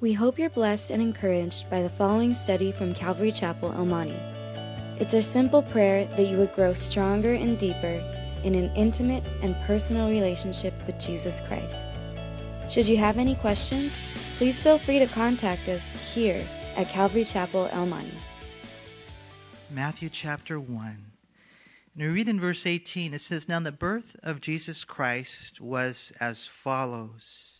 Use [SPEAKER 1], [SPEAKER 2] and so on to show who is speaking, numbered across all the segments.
[SPEAKER 1] We hope you're blessed and encouraged by the following study from Calvary Chapel, El Monte. It's our simple prayer that you would grow stronger and deeper in an intimate and personal relationship with Jesus Christ. Should you have any questions, please feel free to contact us here at Calvary Chapel, El Monte.
[SPEAKER 2] Matthew chapter 1. And we read in verse 18, it says, Now the birth of Jesus Christ was as follows.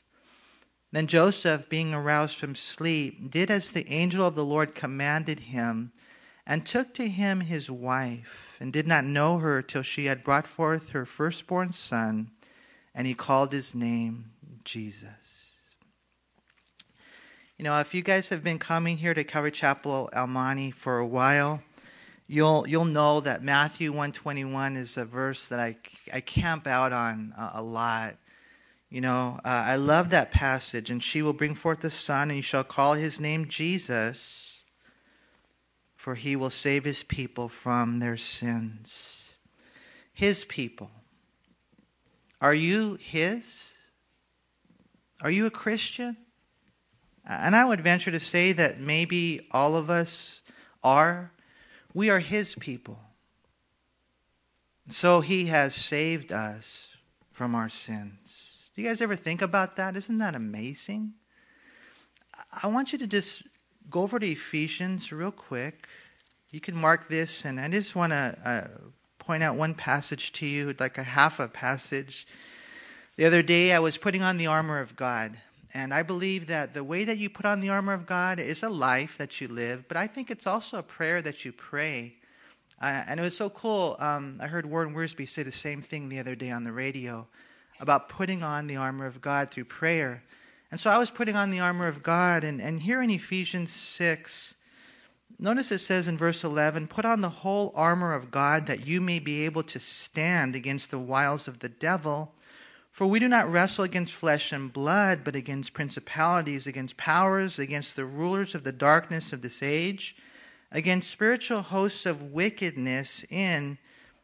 [SPEAKER 2] Then Joseph, being aroused from sleep, did as the angel of the Lord commanded him, and took to him his wife, and did not know her till she had brought forth her firstborn son, and he called his name Jesus. You know, if you guys have been coming here to Calvary Chapel El Monte for a while, you'll you'll know that Matthew 121 is a verse that I, I camp out on a, a lot. You know, uh, I love that passage. And she will bring forth a son, and you shall call his name Jesus, for he will save his people from their sins. His people. Are you his? Are you a Christian? And I would venture to say that maybe all of us are. We are his people. So he has saved us from our sins. Do you guys ever think about that? Isn't that amazing? I want you to just go over to Ephesians real quick. You can mark this, and I just want to uh, point out one passage to you, like a half a passage. The other day, I was putting on the armor of God. And I believe that the way that you put on the armor of God is a life that you live, but I think it's also a prayer that you pray. Uh, and it was so cool. Um, I heard Warren Wiersbe say the same thing the other day on the radio about putting on the armor of God through prayer. And so I was putting on the armor of God, and, and here in Ephesians 6, notice it says in verse 11, Put on the whole armor of God that you may be able to stand against the wiles of the devil. For we do not wrestle against flesh and blood, but against principalities, against powers, against the rulers of the darkness of this age, against spiritual hosts of wickedness in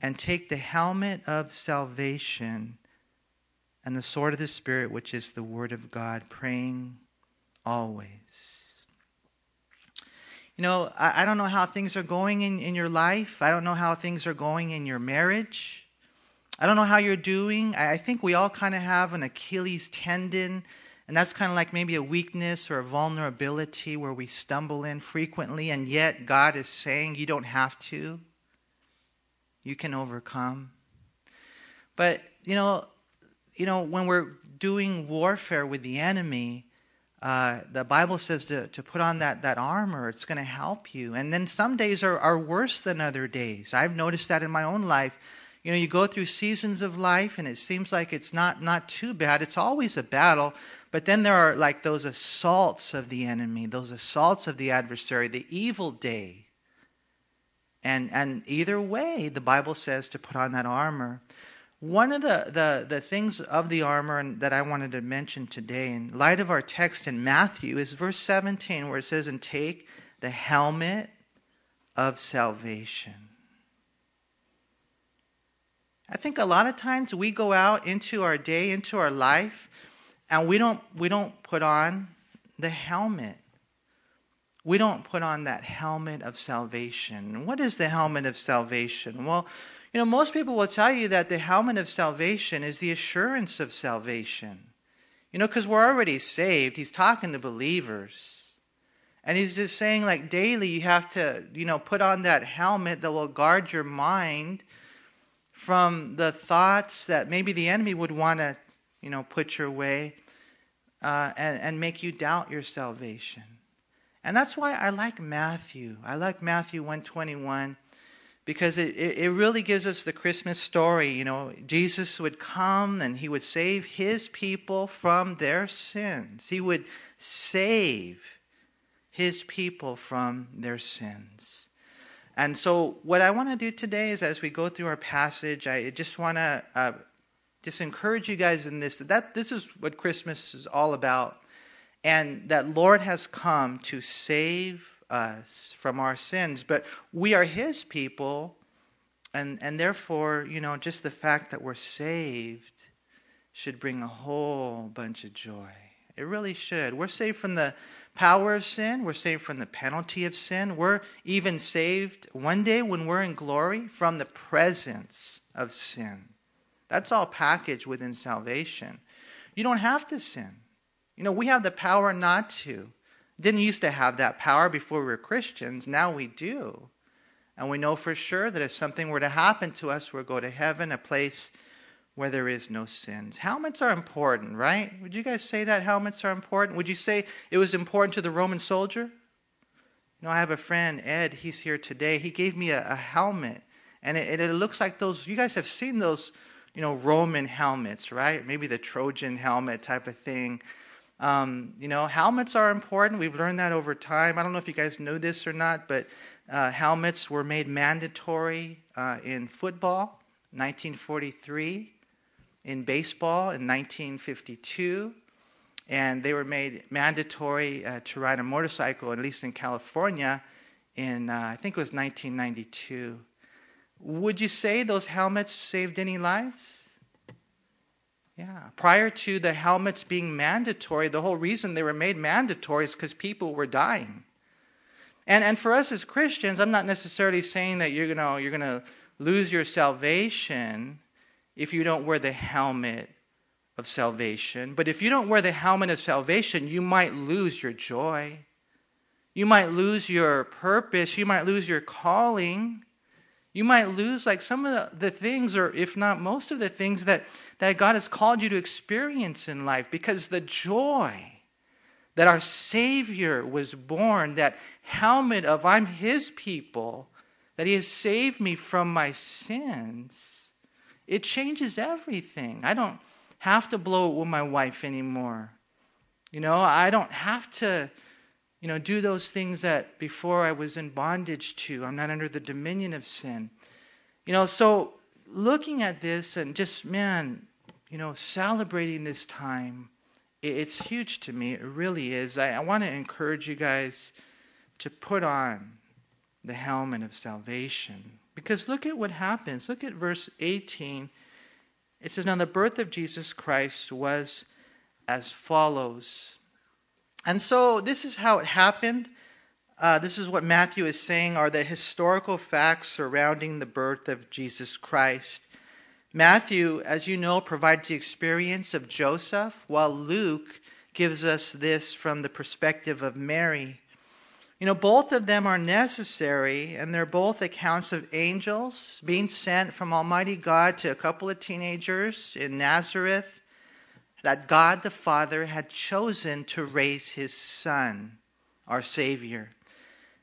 [SPEAKER 2] and take the helmet of salvation and the sword of the Spirit, which is the Word of God, praying always. You know, I, I, don't know how things are going in, in your life. I don't know how things are going in your marriage. I don't know how you're doing. I, I think we all kind of have an Achilles tendon, and that's kind of like maybe a weakness or a vulnerability where we stumble in frequently, and yet God is saying you don't have to you can overcome. But, you know, you know, when we're doing warfare with the enemy, uh, the Bible says to, to put on that, that armor. It's going to help you. And then some days are, are worse than other days. I've noticed that in my own life. You know, you go through seasons of life and it seems like it's not, not too bad. It's always a battle. But then there are like those assaults of the enemy, those assaults of the adversary, the evil day. And, and either way, the Bible says to put on that armor. One of the, the, the things of the armor that I wanted to mention today, in light of our text in Matthew, is verse 17, where it says, And take the helmet of salvation. I think a lot of times we go out into our day, into our life, and we don't, we don't put on the helmet. We don't put on that helmet of salvation. What is the helmet of salvation? Well, you know, most people will tell you that the helmet of salvation is the assurance of salvation. You know, because we're already saved. He's talking to believers. And he's just saying, like, daily you have to, you know, put on that helmet that will guard your mind from the thoughts that maybe the enemy would want to, you know, put your way uh, and, and make you doubt your salvation. And that's why I like Matthew. I like Matthew 121 because it, it, really gives us the Christmas story. You know, Jesus would come and he would save his people from their sins. He would save his people from their sins. And so, what I want to do today is, as we go through our passage, I just want to uh, just encourage you guys in this that this is what Christmas is all about, and that Lord has come to save us from our sins. But we are His people, and and therefore, you know, just the fact that we're saved should bring a whole bunch of joy. It really should. We're saved from the power of sin. We're saved from the penalty of sin. We're even saved one day when we're in glory from the presence of sin. That's all packaged within salvation. You don't have to sin. You know, we have the power not to. Didn't used to have that power before we were Christians. Now we do. And we know for sure that if something were to happen to us, we'll go to heaven, a place where there is no sins. Helmets are important, right? Would you guys say that helmets are important? Would you say it was important to the Roman soldier? You know, I have a friend, Ed, he's here today. He gave me a, a helmet, and it, it, looks like those, you guys have seen those, you know, Roman helmets, right? Maybe the Trojan helmet type of thing. Um, you know, helmets are important. We've learned that over time. I don't know if you guys know this or not, but uh, helmets were made mandatory uh, in football, 1943 in baseball in 1952, and they were made mandatory uh, to ride a motorcycle, at least in California, in uh, I think it was 1992. Would you say those helmets saved any lives? Yeah. Prior to the helmets being mandatory, the whole reason they were made mandatory is because people were dying. And, and for us as Christians, I'm not necessarily saying that you're going you're to lose your salvation if you don't wear the helmet of salvation. But if you don't wear the helmet of salvation, you might lose your joy. You might lose your purpose. You might lose your calling. You might lose like some of the, the things, or if not most of the things that, that God has called you to experience in life because the joy that our Savior was born, that helmet of I'm His people, that He has saved me from my sins it changes everything. I don't have to blow it with my wife anymore. You know, I don't have to, you know, do those things that before I was in bondage to. I'm not under the dominion of sin. You know, so looking at this and just, man, you know, celebrating this time, it's huge to me. It really is. I, I want to encourage you guys to put on the helmet of salvation. Because look at what happens. Look at verse 18. It says, Now the birth of Jesus Christ was as follows. And so this is how it happened. Uh, this is what Matthew is saying are the historical facts surrounding the birth of Jesus Christ. Matthew, as you know, provides the experience of Joseph, while Luke gives us this from the perspective of Mary. You know, both of them are necessary, and they're both accounts of angels being sent from Almighty God to a couple of teenagers in Nazareth that God the Father had chosen to raise his Son, our Savior.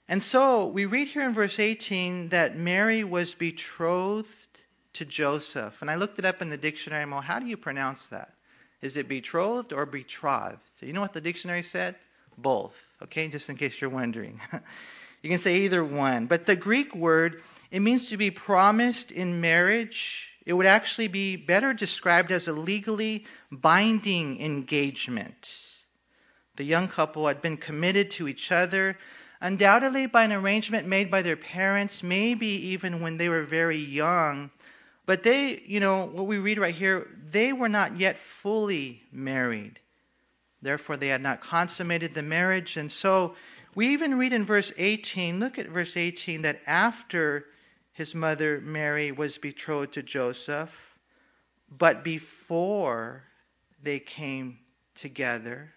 [SPEAKER 2] And so we read here in verse 18 that Mary was betrothed to Joseph. And I looked it up in the dictionary. Well, how do you pronounce that? Is it betrothed or betrothed? You know what the dictionary said? Both okay, just in case you're wondering. you can say either one. But the Greek word, it means to be promised in marriage. It would actually be better described as a legally binding engagement. The young couple had been committed to each other undoubtedly by an arrangement made by their parents, maybe even when they were very young. But they, you know, what we read right here, they were not yet fully married. Therefore, they had not consummated the marriage. And so we even read in verse 18, look at verse 18, that after his mother Mary was betrothed to Joseph, but before they came together.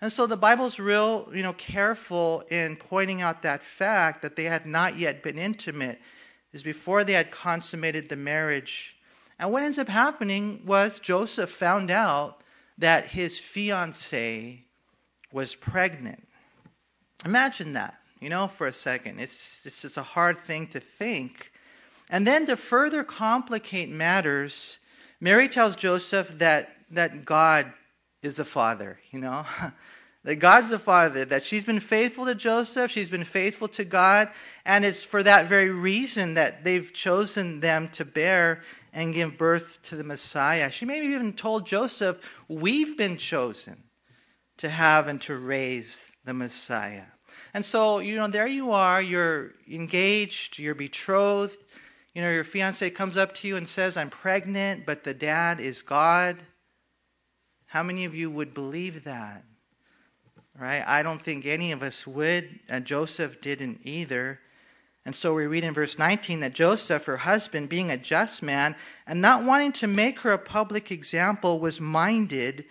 [SPEAKER 2] And so the Bible's real, you know, careful in pointing out that fact that they had not yet been intimate is before they had consummated the marriage. And what ends up happening was Joseph found out that his fiancee was pregnant. Imagine that, you know, for a second. It's, it's just a hard thing to think. And then to further complicate matters, Mary tells Joseph that, that God is the father, you know? that God's the father, that she's been faithful to Joseph, she's been faithful to God, and it's for that very reason that they've chosen them to bear and give birth to the Messiah. She maybe even told Joseph, We've been chosen to have and to raise the Messiah. And so, you know, there you are, you're engaged, you're betrothed. You know, your fiance comes up to you and says, I'm pregnant, but the dad is God. How many of you would believe that? Right? I don't think any of us would. And Joseph didn't either. And so we read in verse 19 that Joseph, her husband, being a just man and not wanting to make her a public example, was minded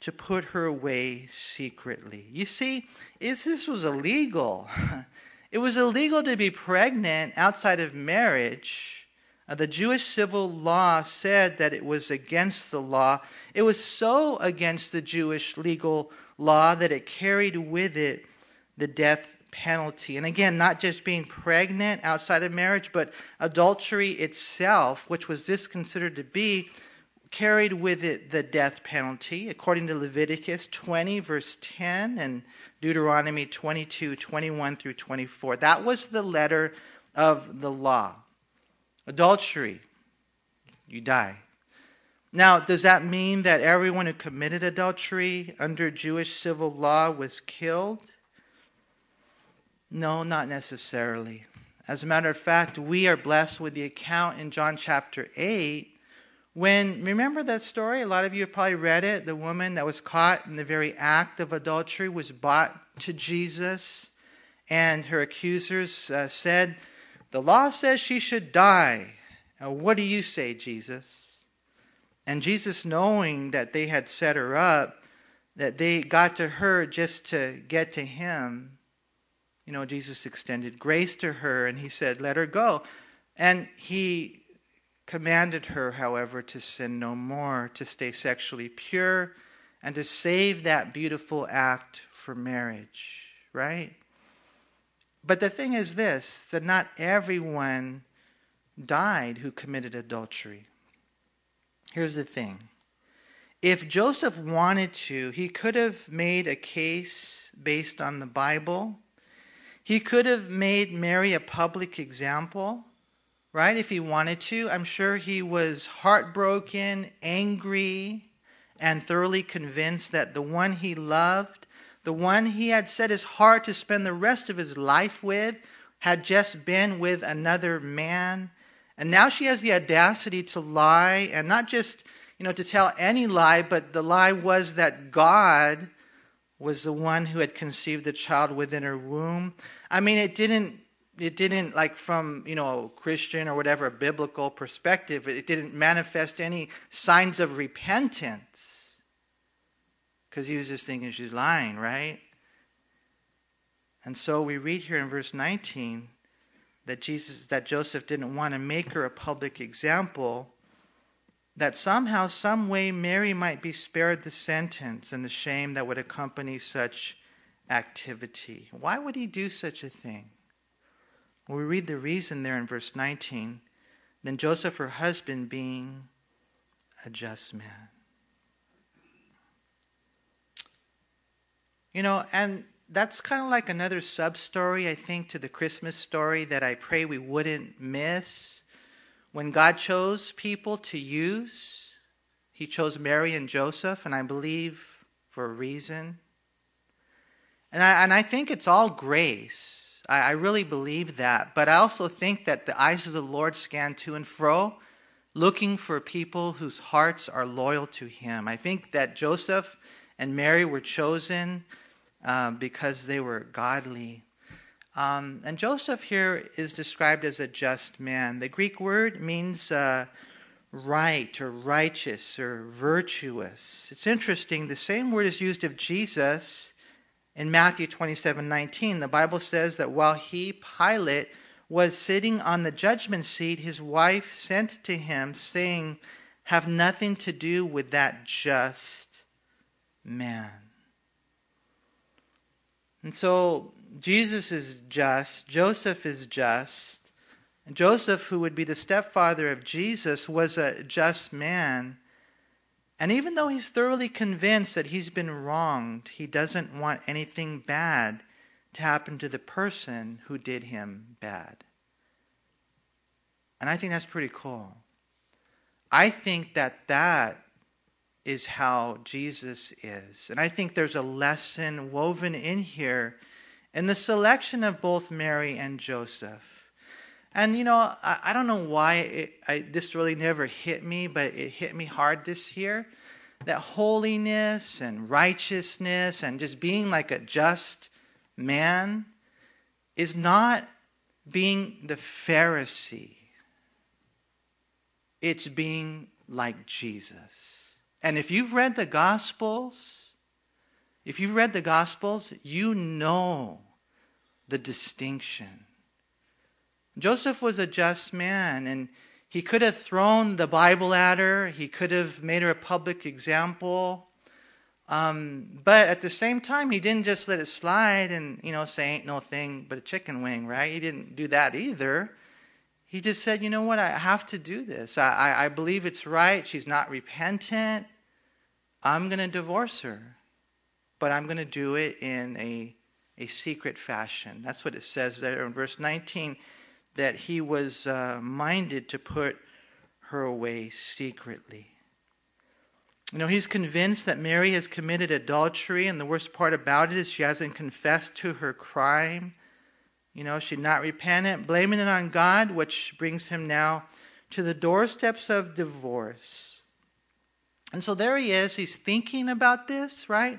[SPEAKER 2] to put her away secretly. You see, this was illegal. It was illegal to be pregnant outside of marriage. Uh, the Jewish civil law said that it was against the law. It was so against the Jewish legal law that it carried with it the death penalty. And again, not just being pregnant outside of marriage, but adultery itself, which was this considered to be, carried with it the death penalty, according to Leviticus 20, verse 10, and Deuteronomy 22, 21 through 24. That was the letter of the law. Adultery, you die. Now, does that mean that everyone who committed adultery under Jewish civil law was killed? No, not necessarily. As a matter of fact, we are blessed with the account in John chapter 8 when, remember that story? A lot of you have probably read it. The woman that was caught in the very act of adultery was brought to Jesus, and her accusers uh, said, The law says she should die. Now, what do you say, Jesus? And Jesus, knowing that they had set her up, that they got to her just to get to him, you know, Jesus extended grace to her and he said, Let her go. And he commanded her, however, to sin no more, to stay sexually pure, and to save that beautiful act for marriage, right? But the thing is this that not everyone died who committed adultery. Here's the thing if Joseph wanted to, he could have made a case based on the Bible. He could have made Mary a public example right? If he wanted to. I'm sure he was heartbroken, angry, and thoroughly convinced that the one he loved, the one he had set his heart to spend the rest of his life with, had just been with another man. And now she has the audacity to lie, and not just, you know, to tell any lie, but the lie was that God was the one who had conceived the child within her womb. I mean, it didn't it didn't like from you know christian or whatever biblical perspective it didn't manifest any signs of repentance. Because he was just thinking she's lying right? And so we read here in verse 19 that jesus that joseph didn't want to make her a public example that somehow some way mary might be spared the sentence and the shame that would accompany such activity. Why would he do such a thing we read the reason there in verse 19. Then Joseph, her husband, being a just man. You know, and that's kind of like another sub story, I think, to the Christmas story that I pray we wouldn't miss. When God chose people to use, He chose Mary and Joseph, and I believe for a reason. And I, and I think it's all grace. I, I really believe that. But I also think that the eyes of the Lord scan to and fro, looking for people whose hearts are loyal to Him. I think that Joseph and Mary were chosen uh, because they were godly. Um, and Joseph here is described as a just man. The Greek word means uh, right or righteous or virtuous. It's interesting, the same word is used of Jesus in Matthew 27 19. The Bible says that while he, Pilate, was sitting on the judgment seat, his wife sent to him, saying, Have nothing to do with that just man. And so Jesus is just, Joseph is just. Joseph, who would be the stepfather of Jesus, was a just man. And even though he's thoroughly convinced that he's been wronged, he doesn't want anything bad to happen to the person who did him bad. And I think that's pretty cool. I think that that is how Jesus is. And I think there's a lesson woven in here in the selection of both Mary and Joseph. And you know, I, I don't know why it, I, this really never hit me, but it hit me hard this year. That holiness and righteousness and just being like a just man is not being the Pharisee, it's being like Jesus. And if you've read the Gospels, if you've read the Gospels, you know the distinction. Joseph was a just man, and he could have thrown the Bible at her, he could have made her a public example. Um, but at the same time, he didn't just let it slide and, you know, say, ain't no thing but a chicken wing, right? He didn't do that either. He just said, you know what, I have to do this. I, I, I believe it's right. She's not repentant. I'm going to divorce her but I'm going to do it in a, a secret fashion. That's what it says there in verse 19 that he was uh, minded to put her away secretly. You know, he's convinced that Mary has committed adultery, and the worst part about it is she hasn't confessed to her crime. You know, she's not repentant, blaming it on God, which brings him now to the doorsteps of divorce. And so there he is. He's thinking about this, right?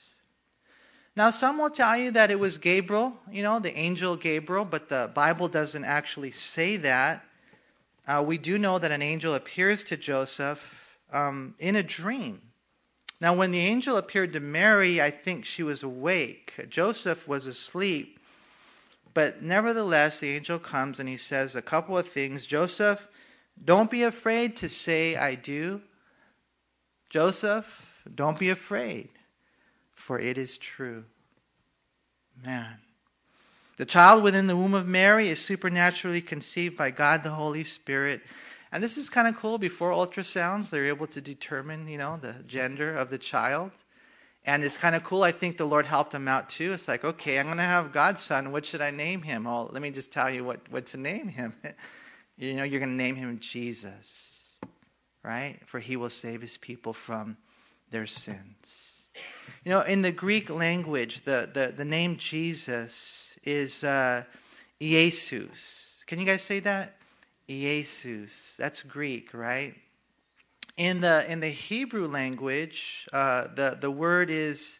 [SPEAKER 2] Now, some will tell you that it was Gabriel, you know, the angel Gabriel, but the Bible doesn't actually say that. Uh, we do know that an angel appears to Joseph um, in a dream. Now, when the angel appeared to Mary, I think she was awake. Joseph was asleep. But nevertheless, the angel comes and he says a couple of things. Joseph, don't be afraid to say, I do. Joseph, don't be afraid for it is true. Man. The child within the womb of Mary is supernaturally conceived by God the Holy Spirit. And this is kind of cool. Before ultrasounds, they're able to determine, you know, the gender of the child. And it's kind of cool. I think the Lord helped them out too. It's like, okay, I'm going to have God's son. What should I name him? Oh, let me just tell you what, what to name him. you know, you're going to name him Jesus, right? For he will save his people from their sins. You know, in the Greek language, the, the, the name Jesus is uh, Iesus. Can you guys say that? Iesus. That's Greek, right? In the, in the Hebrew language, uh, the, the word is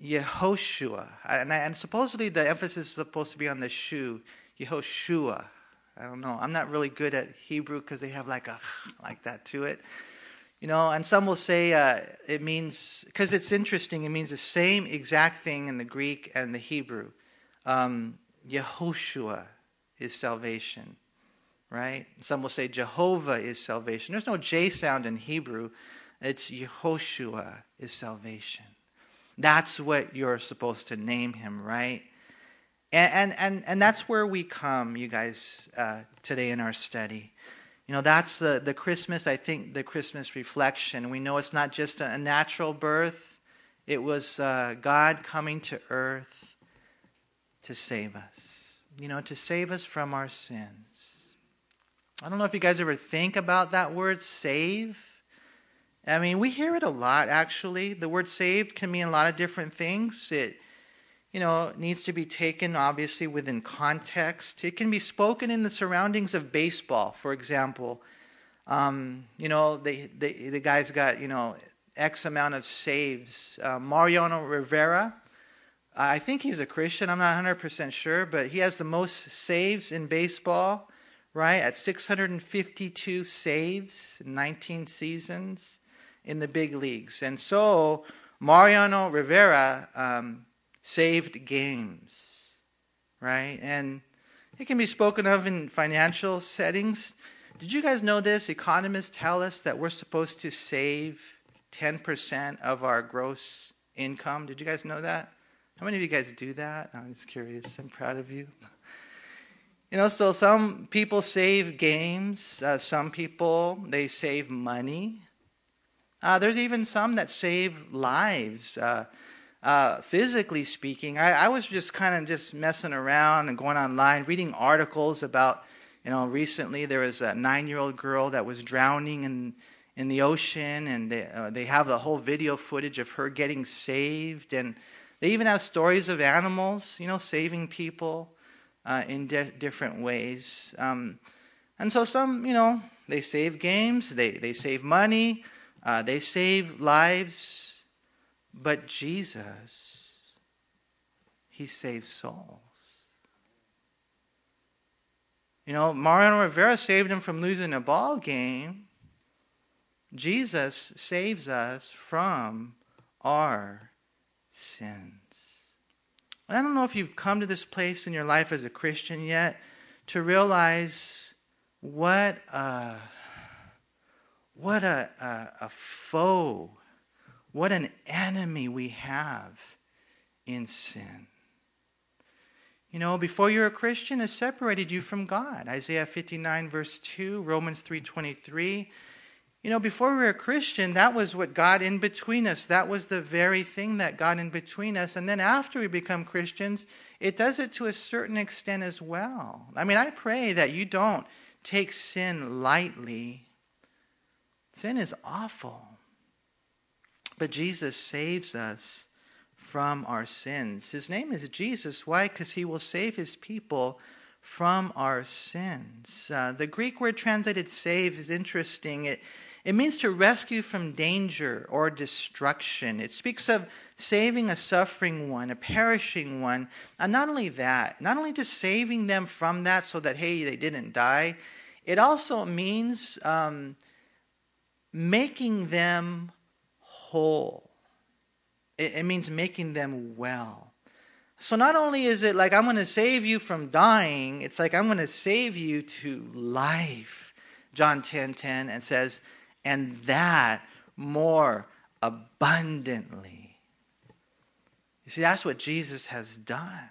[SPEAKER 2] Yehoshua. And, and supposedly the emphasis is supposed to be on the shu, Yehoshua. I don't know. I'm not really good at Hebrew because they have like a like that to it. You know, and some will say uh, it means, because it's interesting, it means the same exact thing in the Greek and the Hebrew. Um, Yehoshua is salvation, right? Some will say Jehovah is salvation. There's no J sound in Hebrew. It's Yehoshua is salvation. That's what you're supposed to name him, right? And, and, and, and that's where we come, you guys, uh, today in our study. You know, that's the, the Christmas, I think, the Christmas reflection. We know it's not just a, natural birth, it was uh, God coming to earth to save us, you know, to save us from our sins. I don't know if you guys ever think about that word, save. I mean, we hear it a lot, actually. The word saved can mean a lot of different things. It you know, needs to be taken obviously within context. It can be spoken in the surroundings of baseball, for example. Um, you know, the, the, the guy's got, you know, X amount of saves. Uh, Mariano Rivera, I think he's a Christian, I'm not 100% sure, but he has the most saves in baseball, right? At 652 saves in 19 seasons in the big leagues. And so, Mariano Rivera, um, saved games, right? And it can be spoken of in financial settings. Did you guys know this? Economists tell us that we're supposed to save 10% of our gross income. Did you guys know that? How many of you guys do that? I'm just curious. I'm proud of you. You know, so some people save games, uh, some people they save money. Uh, there's even some that save lives. Uh, uh, physically speaking, I, I was just kind of just messing around and going online, reading articles about, you know, recently there was a nine-year-old girl that was drowning in in the ocean, and they uh, they have the whole video footage of her getting saved, and they even have stories of animals, you know, saving people uh, in di- different ways. Um, and so some, you know, they save games, they they save money, uh, they save lives. But Jesus, He saves souls. You know, Mariano Rivera saved him from losing a ball game. Jesus saves us from our sins. I don't know if you've come to this place in your life as a Christian yet to realize what a, what a, a, a foe what an enemy we have in sin. You know, before you're a Christian, it separated you from God. Isaiah 59, verse 2, Romans 3.23. You know, before we were a Christian, that was what God in between us. That was the very thing that God in between us. And then after we become Christians, it does it to a certain extent as well. I mean, I pray that you don't take sin lightly. Sin is awful. But Jesus saves us from our sins. His name is Jesus. Why? Because he will save his people from our sins. Uh, the Greek word translated save is interesting. It, it means to rescue from danger or destruction. It speaks of saving a suffering one, a perishing one. And not only that, not only just saving them from that so that, hey, they didn't die, it also means um, making them whole. It, it means making them well. So not only is it like I'm going to save you from dying, it's like I'm going to save you to life. John 10:10 10, 10, and says, and that more abundantly. You see, that's what Jesus has done.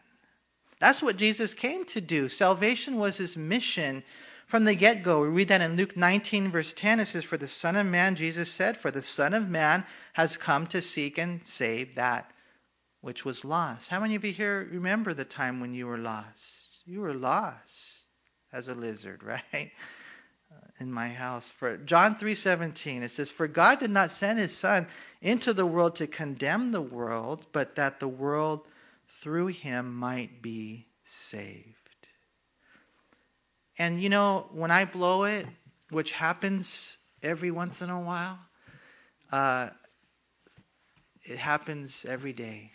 [SPEAKER 2] That's what Jesus came to do. Salvation was his mission from the get go. We read that in Luke 19, verse 10. It says, For the Son of Man, Jesus said, For the Son of Man has come to seek and save that which was lost. How many of you here remember the time when you were lost? You were lost as a lizard, right? Uh, in my house for John 3:17 it says for God did not send his son into the world to condemn the world but that the world through him might be saved and you know, when I blow it, which happens every once in a while, uh, it happens every day.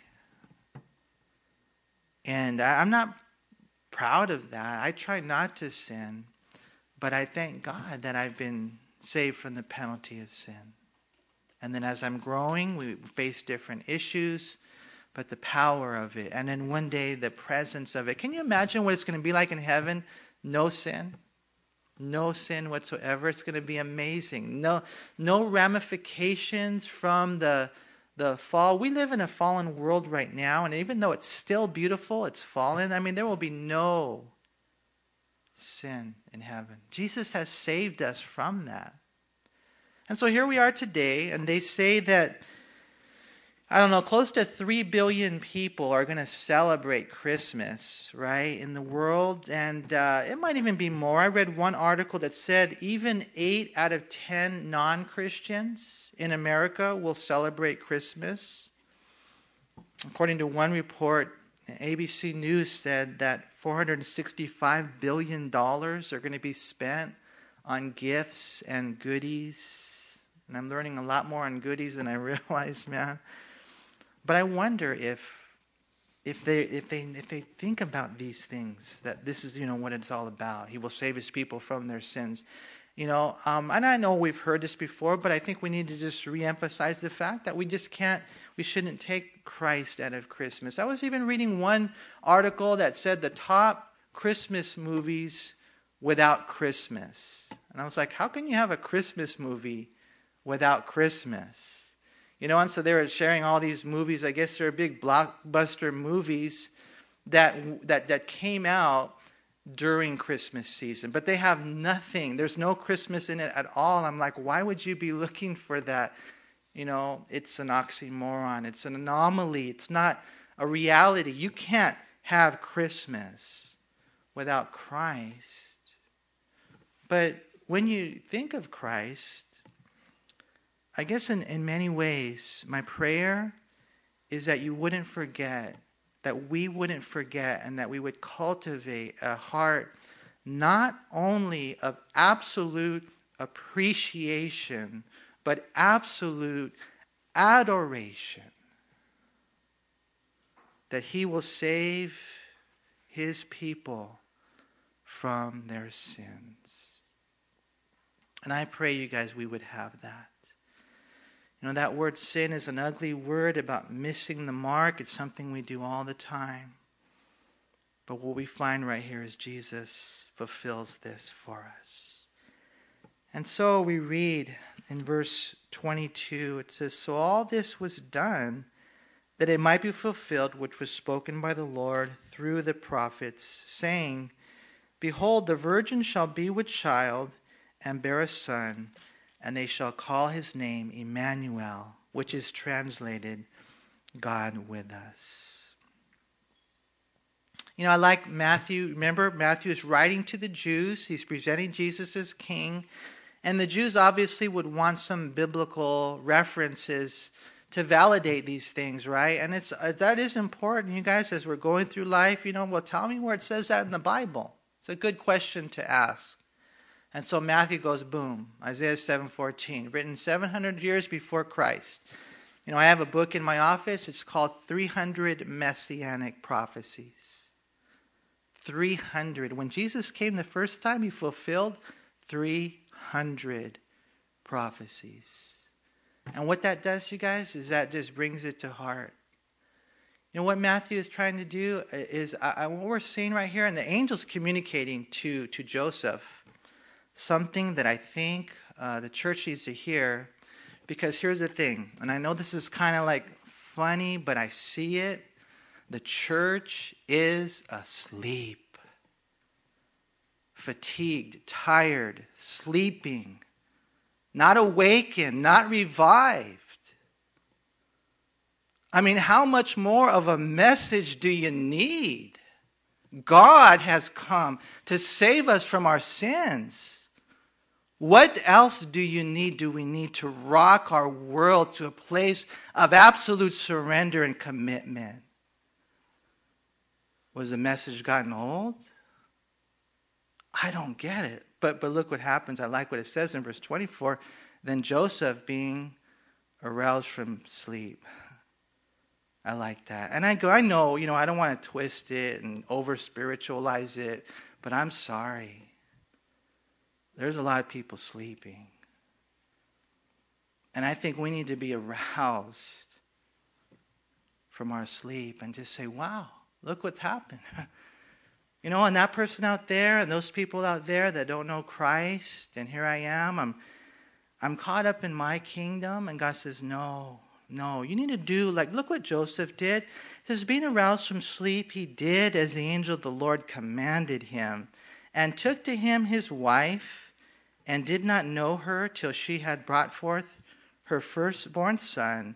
[SPEAKER 2] And I, I'm not proud of that. I try not to sin, but I thank God that I've been saved from the penalty of sin. And then as I'm growing, we face different issues, but the power of it. And then one day, the presence of it. Can you imagine what it's going to be like in heaven no sin. No sin whatsoever. It's going to be amazing. No, no ramifications from the, the fall. We live in a fallen world right now, and even though it's still beautiful, it's fallen. I mean, there will be no sin in heaven. Jesus has saved us from that. And so here we are today, and they say that I don't know, close to 3 billion people are going to celebrate Christmas, right, in the world. And uh, it might even be more. I read one article that said even 8 out of 10 non Christians in America will celebrate Christmas. According to one report, ABC News said that $465 billion are going to be spent on gifts and goodies. And I'm learning a lot more on goodies than I realized, man. But I wonder if if they if they if they think about these things that this is you know what it's all about. He will save his people from their sins. You know, um, and I know we've heard this before, but I think we need to just reemphasize the fact that we just can't, we shouldn't take Christ out of Christmas. I was even reading one article that said the top Christmas movies without Christmas. And I was like, how can you have a Christmas movie without Christmas? You know, and so they were sharing all these movies. I guess they're big blockbuster movies that that that came out during Christmas season, but they have nothing. There's no Christmas in it at all. I'm like, why would you be looking for that? You know, it's an oxymoron. It's an anomaly. It's not a reality. You can't have Christmas without Christ. But when you think of Christ, I guess in, in many ways, my prayer is that you wouldn't forget, that we wouldn't forget, and that we would cultivate a heart not only of absolute appreciation, but absolute adoration that He will save His people from their sins. And I pray you guys we would have that. You know, that word sin is an ugly word about missing the mark. It's something we do all the time. But what we find right here is Jesus fulfills this for us. And so we read in verse 22, it says, So all this was done that it might be fulfilled which was spoken by the Lord through the prophets, saying, Behold, the virgin shall be with child and bear a son and they shall call his name Emmanuel, which is translated God with us. You know, I like Matthew. Remember, Matthew is writing to the Jews. He's presenting Jesus as king. And the Jews obviously would want some biblical references to validate these things, right? And it's uh, that is important, you guys, as we're going through life. You know, well, tell me where it says that in the Bible. It's a good question to ask. And so Matthew goes boom, Isaiah 7:14, written 700 years before Christ. You know, I have a book in my office. It's called 300 Messianic Prophecies. 300. When Jesus came the first time, he fulfilled 300 prophecies. And what that does, you guys, is that just brings it to heart. You know what Matthew is trying to do is I, what we're seeing right here, and the angels communicating to, to Joseph something that I think uh, the church needs to hear. Because here's the thing, and I know this is kind of like funny, but I see it. The church is asleep, fatigued, tired, sleeping, not awakened, not revived. I mean, how much more of a message do you need? God has come to save us from our sins. What else do you need? Do we need to rock our world to a place of absolute surrender and commitment? Was the message gotten old? I don't get it. But, but look what happens. I like what it says in verse 24. Then Joseph, being aroused from sleep. I like that. And I go, I know, you know, I don't want to twist it and over spiritualize it, but I'm sorry. There's a lot of people sleeping. And I think we need to be aroused from our sleep and just say, wow, look what's happened. you know, and that person out there and those people out there that don't know Christ, and here I am, I'm, I'm caught up in my kingdom, and God says, no, No, you need to do like look what Joseph did. His being aroused from sleep, he did as the angel of the Lord commanded him, and took to him his wife, and did not know her till she had brought forth her firstborn son,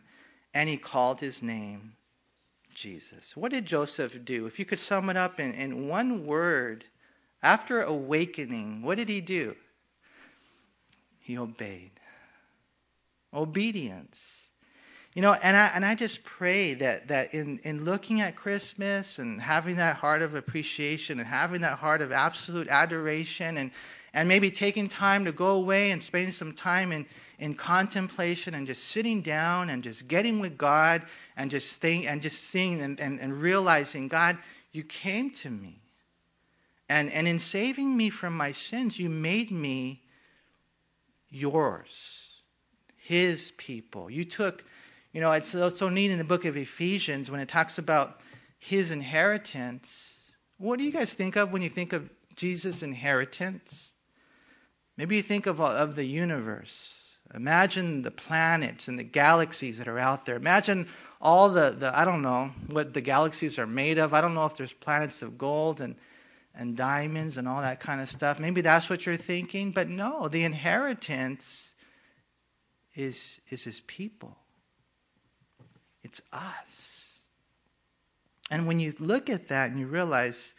[SPEAKER 2] and he called his name Jesus. What did Joseph do? If you could sum it up in, in one word, after awakening, what did he do? He obeyed. Obedience. You know, and I, and I just pray that, that in, in looking at Christmas and having that heart of appreciation and having that heart of absolute adoration and, and maybe taking time to go away and spending some time in, in contemplation and just sitting down and just getting with God and just think and just seeing and, and, and realizing, God, you came to me. And, and in saving me from my sins, you made me yours, his people. You took you know, it's so, so neat in the book of Ephesians when it talks about his inheritance. What do you guys think of when you think of Jesus' inheritance? Maybe you think of, uh, of the universe. Imagine the planets and the galaxies that are out there. Imagine all the, the I don't know what the galaxies are made of. I don't know if there's planets of gold and, and diamonds and all that kind of stuff. Maybe that's what you're thinking. But no, the inheritance is, is his people. It's us. And when you look at that and you realize,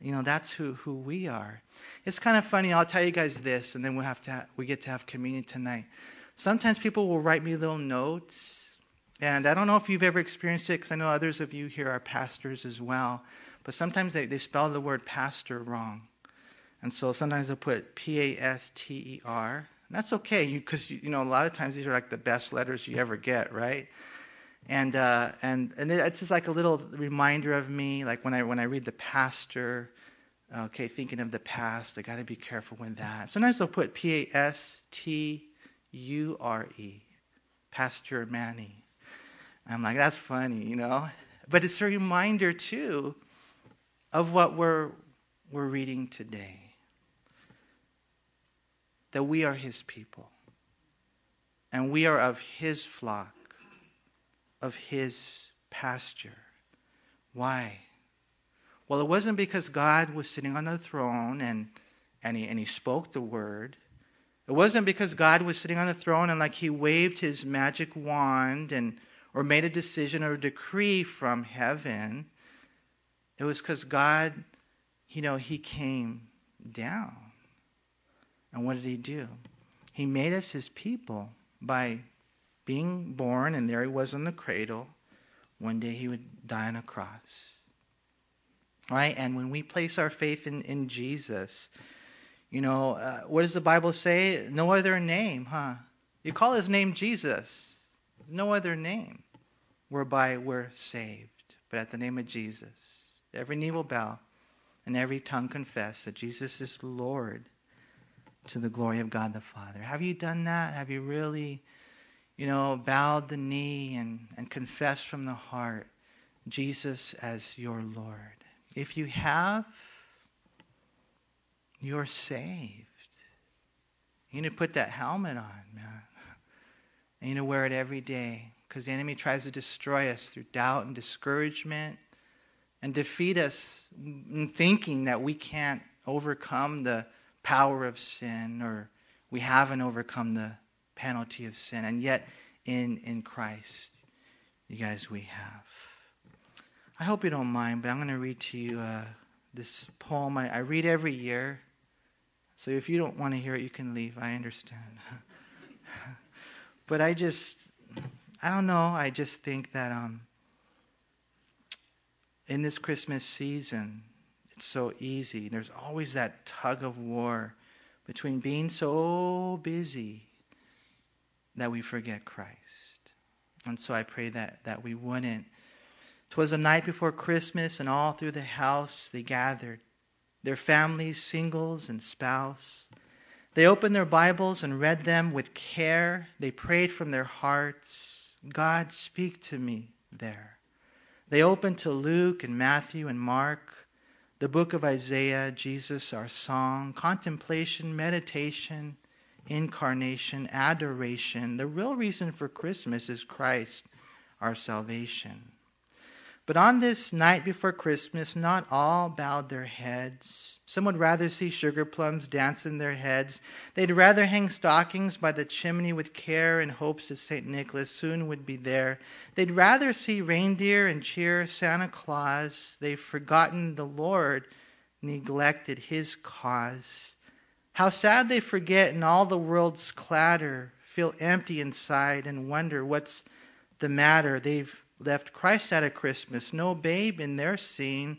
[SPEAKER 2] you know, that's who, who we are. It's kind of funny. I'll tell you guys this, and then we'll have to have, we get to have communion tonight. Sometimes people will write me little notes, and I don't know if you've ever experienced it, because I know others of you here are pastors as well. But sometimes they, they spell the word pastor wrong. And so sometimes they'll put P A S T E R. And that's okay, because you, you, know a lot of times these are like the best letters you ever get, right? and uh, and and it's just like a little reminder of me, like when I when I read the pastor. Okay, thinking of the past, I got to be careful with that. Sometimes they'll put P A S T U R E, Pastor Manny. I'm like, that's funny, you know. But it's a reminder too of what we're we're reading today. That we are His people, and we are of His flock of his pasture. Why? Well, it wasn't because God was sitting on the throne and, and, he, and he spoke the word. It wasn't because God was sitting on the throne and like he waved his magic wand and or made a decision or a decree from heaven. It was because God, you know, he came down. And what did he do? He made us his people by being born, and there he was in the cradle. One day he would die on a cross. Right? And when we place our faith in, in Jesus, you know, uh, what does the Bible say? No other name, huh? You call his name Jesus. There's no other name whereby we're saved. But at the name of Jesus, every knee will bow and every tongue confess that Jesus is Lord to the glory of God the Father. Have you done that? Have you really you know, bowed the knee and, and confessed from the heart Jesus as your Lord. If you have, you're saved. You need to put that helmet on, man. And you need to wear it every day because the enemy tries to destroy us through doubt and discouragement and defeat us in thinking that we can't overcome the power of sin or we haven't overcome the penalty of sin. And yet, in, in Christ, you guys, we have. I hope you don't mind, but I'm going to read to you uh, this poem I, I read every year. So if you don't want to hear it, you can leave. I understand. but I just, I don't know. I just think that um, in this Christmas season, it's so easy. There's always that tug of war between being so busy that we forget Christ. And so I pray that, that we wouldn't. Twas the night before Christmas, and all through the house they gathered, their families, singles and spouse. They opened their Bibles and read them with care. They prayed from their hearts, God, speak to me there. They opened to Luke and Matthew and Mark, the book of Isaiah, Jesus, our song, contemplation, meditation, incarnation, adoration. The real reason for Christmas is Christ our salvation. But on this night before Christmas, not all bowed their heads. Some would rather see sugar plums dance in their heads. They'd rather hang stockings by the chimney with care in hopes that St. Nicholas soon would be there. They'd rather see reindeer and cheer Santa Claus. They've forgotten the Lord, neglected his cause. How sad they forget in all the world's clatter, feel empty inside and wonder what's the matter. They've left Christ out of Christmas, no babe in their scene,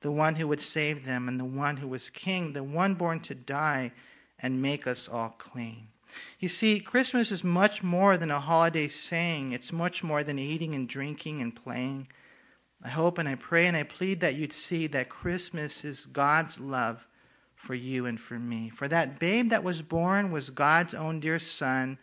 [SPEAKER 2] the one who would save them and the one who was king, the one born to die and make us all clean. You see, Christmas is much more than a holiday saying. It's much more than eating and drinking and playing. I hope and I pray and I plead that you'd see that Christmas is God's love for you and for me. For that babe that was born was God's own dear son,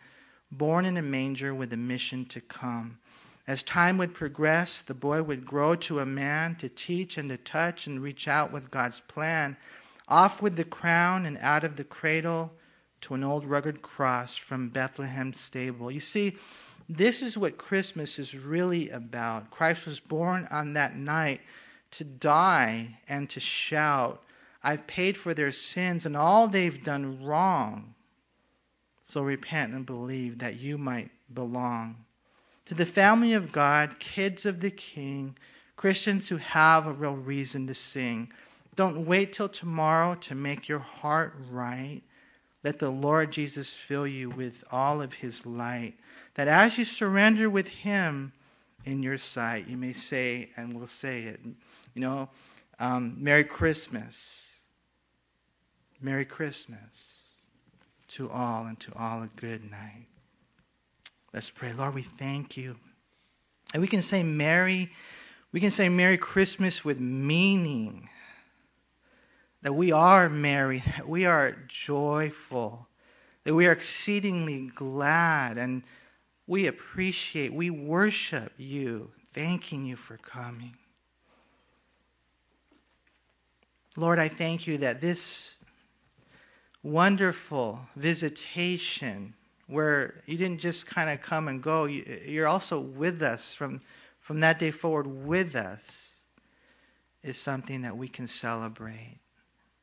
[SPEAKER 2] born in a manger with a mission to come. As time would progress, the boy would grow to a man to teach and to touch and reach out with God's plan. Off with the crown and out of the cradle to an old rugged cross from Bethlehem's stable. You see, this is what Christmas is really about. Christ was born on that night to die and to shout, I've paid for their sins and all they've done wrong. So repent and believe that you might belong to the family of God, kids of the King, Christians who have a real reason to sing. Don't wait till tomorrow to make your heart right. Let the Lord Jesus fill you with all of his light, that as you surrender with him in your sight, you may say, and we'll say it, you know, um, Merry Christmas. Merry Christmas to all, and to all a good night. Let's pray. Lord, we thank you. And we can say Merry, we can say Merry Christmas with meaning. That we are merry, that we are joyful, that we are exceedingly glad, and we appreciate, we worship you, thanking you for coming. Lord, I thank you that this wonderful visitation where you didn't just kind of come and go. You're also with us from, from that day forward, with us, is something that we can celebrate.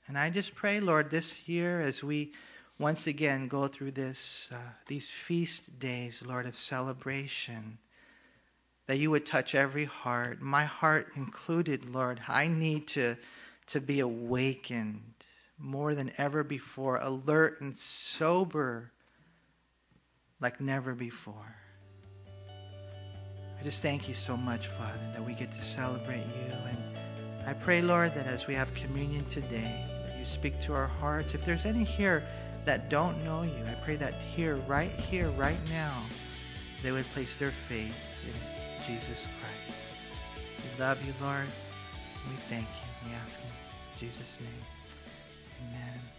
[SPEAKER 2] And I just pray, Lord, this year as we once again go through this, uh, these feast days, Lord, of celebration, that you would touch every heart, my heart included, Lord. I need to, to be awakened more than ever before, alert and sober like never before. I just thank you so much, Father, that we get to celebrate you. And I pray, Lord, that as we have communion today, that you speak to our hearts. If there's any here that don't know you, I pray that here, right here, right now, they would place their faith in Jesus Christ. We love you, Lord. We thank you. We ask in Jesus' name. Amen.